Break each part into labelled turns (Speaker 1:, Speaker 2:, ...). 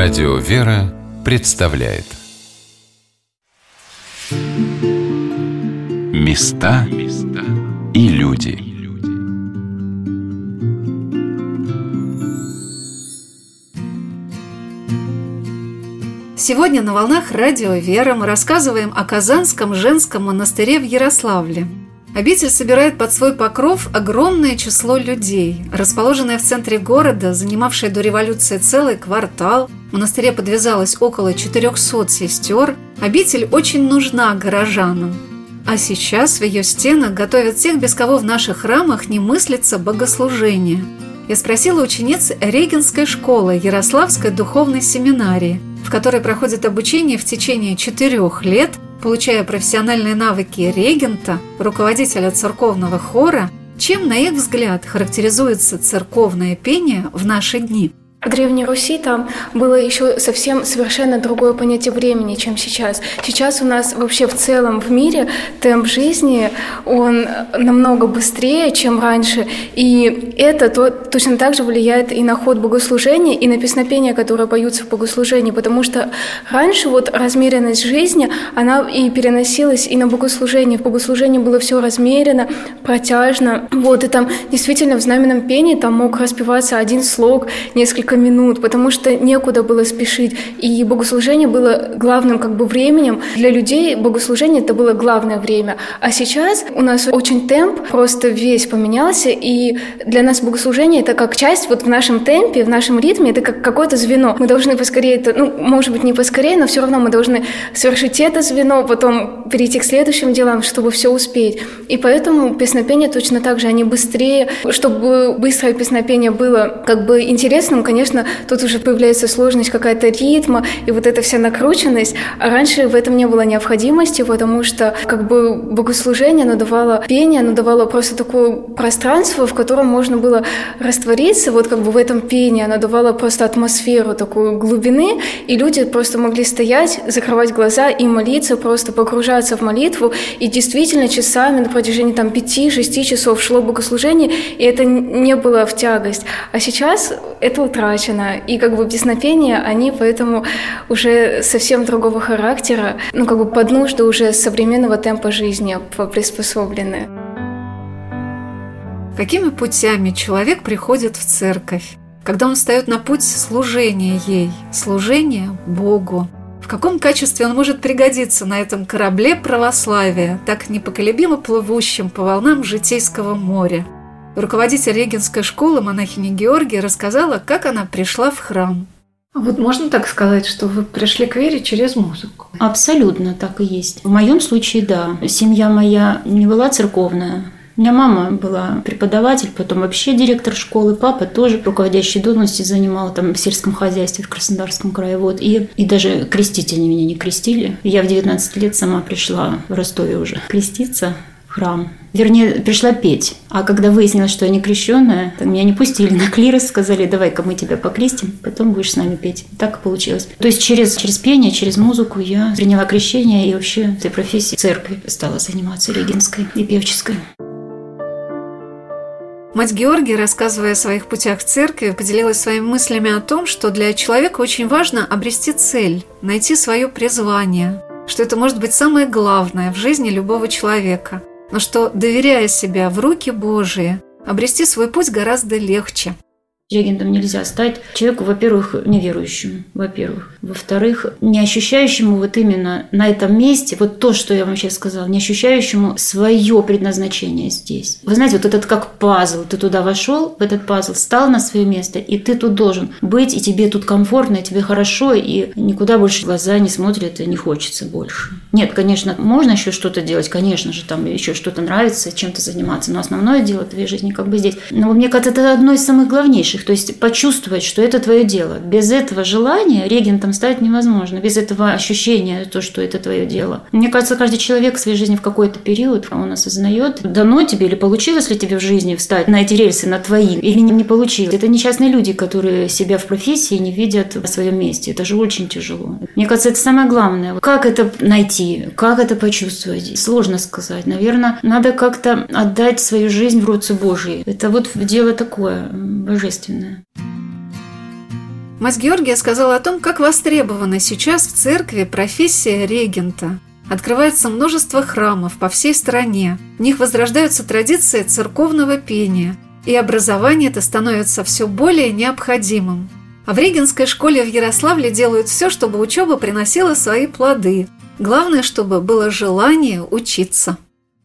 Speaker 1: Радио «Вера» представляет. Места и люди.
Speaker 2: Сегодня на волнах радио «Вера» мы рассказываем о Казанском женском монастыре в Ярославле – Обитель собирает под свой покров огромное число людей. Расположенная в центре города, занимавшая до революции целый квартал, в монастыре подвязалось около 400 сестер, обитель очень нужна горожанам. А сейчас в ее стенах готовят тех, без кого в наших храмах не мыслится богослужение. Я спросила учениц Регенской школы Ярославской духовной семинарии, в которой проходит обучение в течение четырех лет – получая профессиональные навыки регента, руководителя церковного хора, чем, на их взгляд, характеризуется церковное пение в наши дни –
Speaker 3: в Древней Руси там было еще совсем совершенно другое понятие времени, чем сейчас. Сейчас у нас вообще в целом в мире темп жизни, он намного быстрее, чем раньше. И это то, точно так же влияет и на ход богослужения, и на песнопения, которые поются в богослужении. Потому что раньше вот размеренность жизни, она и переносилась и на богослужение. В богослужении было все размерено, протяжно. Вот, и там действительно в знаменном пении там мог распеваться один слог, несколько несколько минут, потому что некуда было спешить. И богослужение было главным как бы временем. Для людей богослужение это было главное время. А сейчас у нас очень темп просто весь поменялся, и для нас богослужение это как часть вот в нашем темпе, в нашем ритме, это как какое-то звено. Мы должны поскорее это, ну, может быть, не поскорее, но все равно мы должны совершить это звено, потом перейти к следующим делам, чтобы все успеть. И поэтому песнопения точно так же, они быстрее, чтобы быстрое песнопение было как бы интересным, конечно, конечно, тут уже появляется сложность какая-то ритма и вот эта вся накрученность. А раньше в этом не было необходимости, потому что как бы богослужение, оно давало пение, оно давало просто такое пространство, в котором можно было раствориться, вот как бы в этом пении, оно давало просто атмосферу такую глубины, и люди просто могли стоять, закрывать глаза и молиться, просто погружаться в молитву, и действительно часами на протяжении там пяти-шести часов шло богослужение, и это не было в тягость. А сейчас это утра утрачено. И как бы песнопения, они поэтому уже совсем другого характера, ну как бы под нужды уже современного темпа жизни приспособлены.
Speaker 2: Какими путями человек приходит в церковь? Когда он встает на путь служения ей, служения Богу, в каком качестве он может пригодиться на этом корабле православия, так непоколебимо плывущем по волнам житейского моря – Руководитель Регенской школы монахиня Георгия рассказала, как она пришла в храм.
Speaker 4: А вот можно так сказать, что вы пришли к вере через музыку?
Speaker 5: Абсолютно так и есть. В моем случае, да. Семья моя не была церковная. У меня мама была преподаватель, потом вообще директор школы, папа тоже руководящие должности занимал там в сельском хозяйстве в Краснодарском крае. Вот. И, и даже крестить они меня не крестили. Я в 19 лет сама пришла в Ростове уже креститься храм. Вернее, пришла петь. А когда выяснилось, что я не крещенная, меня не пустили на клирос, сказали, давай-ка мы тебя покрестим, потом будешь с нами петь. Так получилось. То есть через, через пение, через музыку я приняла крещение и вообще этой профессии церкви стала заниматься регенской и певческой.
Speaker 2: Мать Георгия, рассказывая о своих путях в церкви, поделилась своими мыслями о том, что для человека очень важно обрести цель, найти свое призвание, что это может быть самое главное в жизни любого человека – но что, доверяя себя в руки Божии, обрести свой путь гораздо легче –
Speaker 5: Регентом нельзя стать человеку, во-первых, неверующим, во-первых. Во-вторых, не ощущающему вот именно на этом месте, вот то, что я вам сейчас сказала, не ощущающему свое предназначение здесь. Вы знаете, вот этот как пазл, ты туда вошел, в этот пазл, стал на свое место, и ты тут должен быть, и тебе тут комфортно, и тебе хорошо, и никуда больше глаза не смотрят, и не хочется больше. Нет, конечно, можно еще что-то делать, конечно же, там еще что-то нравится, чем-то заниматься, но основное дело твоей жизни как бы здесь. Но мне кажется, это одно из самых главнейших ведущих, то есть почувствовать, что это твое дело. Без этого желания регентом стать невозможно, без этого ощущения, то, что это твое дело. Мне кажется, каждый человек в своей жизни в какой-то период, он осознает, дано тебе или получилось ли тебе в жизни встать на эти рельсы, на твои, или не, получилось. Это несчастные люди, которые себя в профессии не видят в своем месте. Это же очень тяжело. Мне кажется, это самое главное. Как это найти, как это почувствовать? Сложно сказать. Наверное, надо как-то отдать свою жизнь в руки Божьи. Это вот дело такое божественное божественное.
Speaker 2: Мать Георгия сказала о том, как востребована сейчас в церкви профессия регента. Открывается множество храмов по всей стране. В них возрождаются традиции церковного пения, и образование это становится все более необходимым. А в Регенской школе в Ярославле делают все, чтобы учеба приносила свои плоды. Главное, чтобы было желание учиться.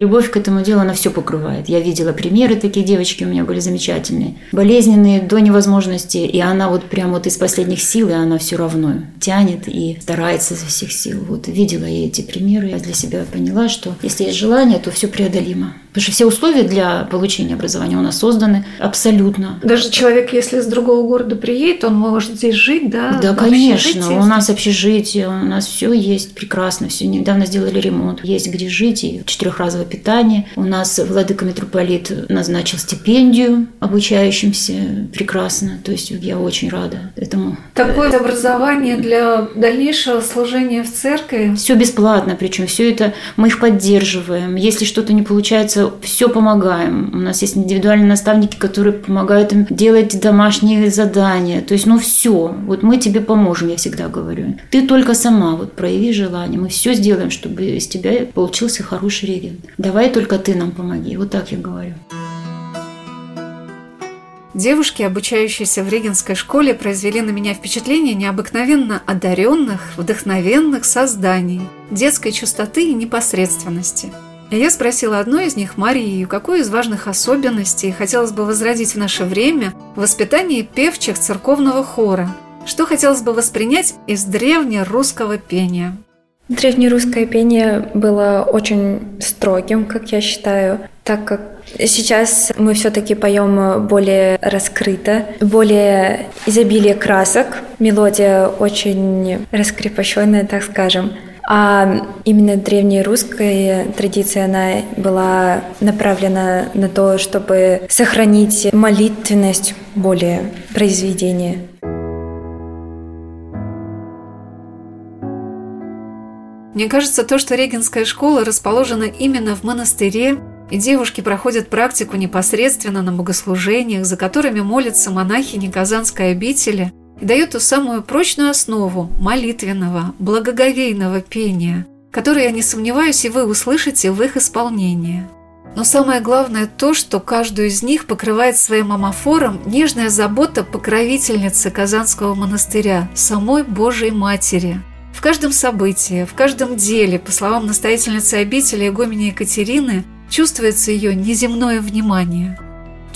Speaker 5: Любовь к этому делу, она все покрывает. Я видела примеры, такие девочки у меня были замечательные. Болезненные до невозможности, и она вот прям вот из последних сил, и она все равно тянет и старается изо всех сил. Вот видела я эти примеры, я для себя поняла, что если есть желание, то все преодолимо. Потому что все условия для получения образования у нас созданы абсолютно.
Speaker 4: Даже человек, если из другого города приедет, он может здесь жить, да?
Speaker 5: Да, конечно. У нас общежитие, у нас все есть прекрасно. Все недавно сделали ремонт. Есть где жить и четырехразовое питание. У нас владыка митрополит назначил стипендию обучающимся прекрасно. То есть я очень рада этому.
Speaker 4: Такое образование для дальнейшего служения в церкви.
Speaker 5: Все бесплатно, причем все это мы их поддерживаем. Если что-то не получается, все помогаем. У нас есть индивидуальные наставники, которые помогают им делать домашние задания. То есть, ну все, вот мы тебе поможем, я всегда говорю. Ты только сама вот прояви желание, мы все сделаем, чтобы из тебя получился хороший регент. Давай только ты нам помоги. Вот так я говорю.
Speaker 2: Девушки, обучающиеся в Регенской школе, произвели на меня впечатление необыкновенно одаренных, вдохновенных созданий, детской чистоты и непосредственности – я спросила одной из них, Марию, какую из важных особенностей хотелось бы возродить в наше время в воспитании певчих церковного хора, что хотелось бы воспринять из древнерусского пения.
Speaker 3: Древнерусское пение было очень строгим, как я считаю, так как сейчас мы все-таки поем более раскрыто, более изобилие красок, мелодия очень раскрепощенная, так скажем. А именно древнерусская традиция, она была направлена на то, чтобы сохранить молитвенность более произведения.
Speaker 2: Мне кажется, то, что Регенская школа расположена именно в монастыре, и девушки проходят практику непосредственно на богослужениях, за которыми молятся монахини Казанской обители – и дает ту самую прочную основу молитвенного, благоговейного пения, которое, я не сомневаюсь, и вы услышите в их исполнении. Но самое главное то, что каждую из них покрывает своим амофором нежная забота покровительницы Казанского монастыря, самой Божией Матери. В каждом событии, в каждом деле, по словам настоятельницы обители игумени Екатерины, чувствуется ее неземное внимание –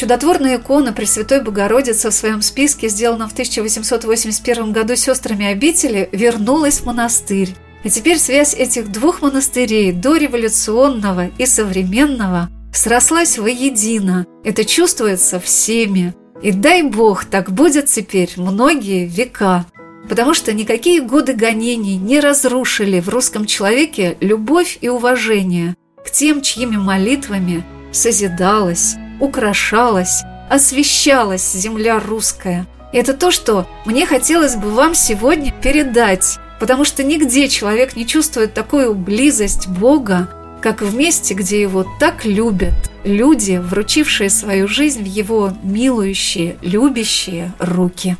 Speaker 2: Чудотворная икона Пресвятой Богородицы в своем списке, сделанном в 1881 году сестрами обители, вернулась в монастырь. И теперь связь этих двух монастырей, дореволюционного и современного, срослась воедино. Это чувствуется всеми. И дай Бог, так будет теперь многие века. Потому что никакие годы гонений не разрушили в русском человеке любовь и уважение к тем, чьими молитвами созидалась, украшалась, освещалась земля русская. И это то, что мне хотелось бы вам сегодня передать, потому что нигде человек не чувствует такую близость Бога, как в месте, где его так любят люди, вручившие свою жизнь в его милующие, любящие руки.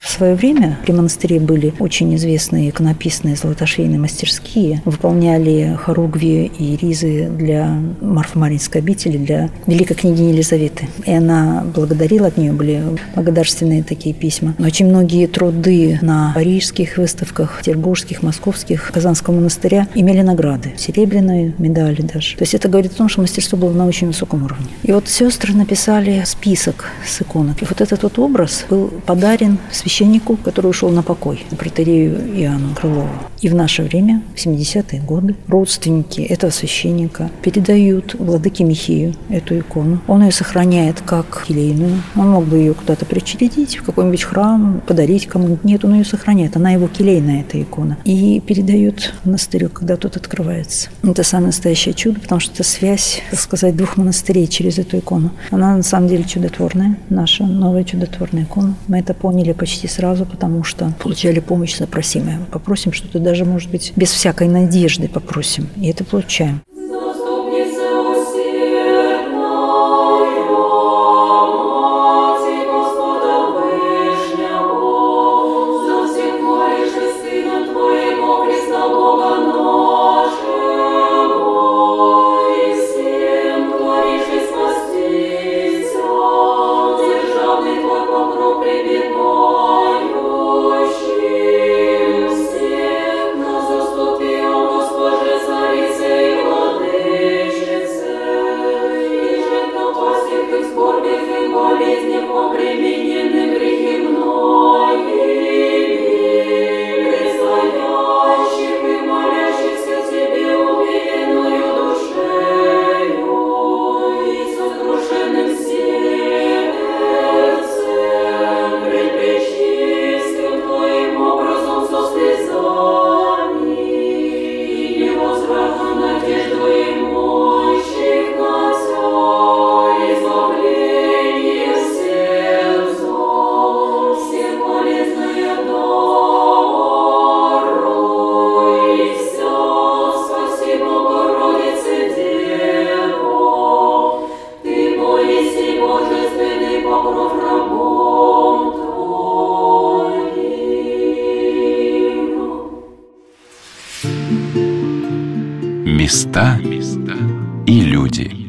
Speaker 6: В свое время при монастыре были очень известные иконописные золотошвейные мастерские, выполняли хоругви и ризы для Марфа-Маринской обители, для великой княгини Елизаветы. И она благодарила, от нее были благодарственные такие письма. Но очень многие труды на парижских выставках, петербургских, московских, Казанского монастыря имели награды, серебряные медали даже. То есть это говорит о том, что мастерство было на очень высоком уровне. И вот сестры написали список с иконок. И вот этот вот образ был подарен священнику, который ушел на покой, протерею Иоанну Крылову. И в наше время, в 70-е годы, родственники этого священника передают владыке Михею эту икону. Он ее сохраняет как келейную. Он мог бы ее куда-то причредить, в какой-нибудь храм, подарить кому-нибудь. Нет, он ее сохраняет. Она его келейная, эта икона. И передает монастырю, когда тот открывается. Это самое настоящее чудо, потому что это связь, так сказать, двух монастырей через эту икону. Она на самом деле чудотворная, наша новая чудотворная икона. Мы это поняли почти почти сразу, потому что получали помощь запросимую. Попросим что-то даже, может быть, без всякой надежды попросим. И это получаем.
Speaker 1: Места и люди.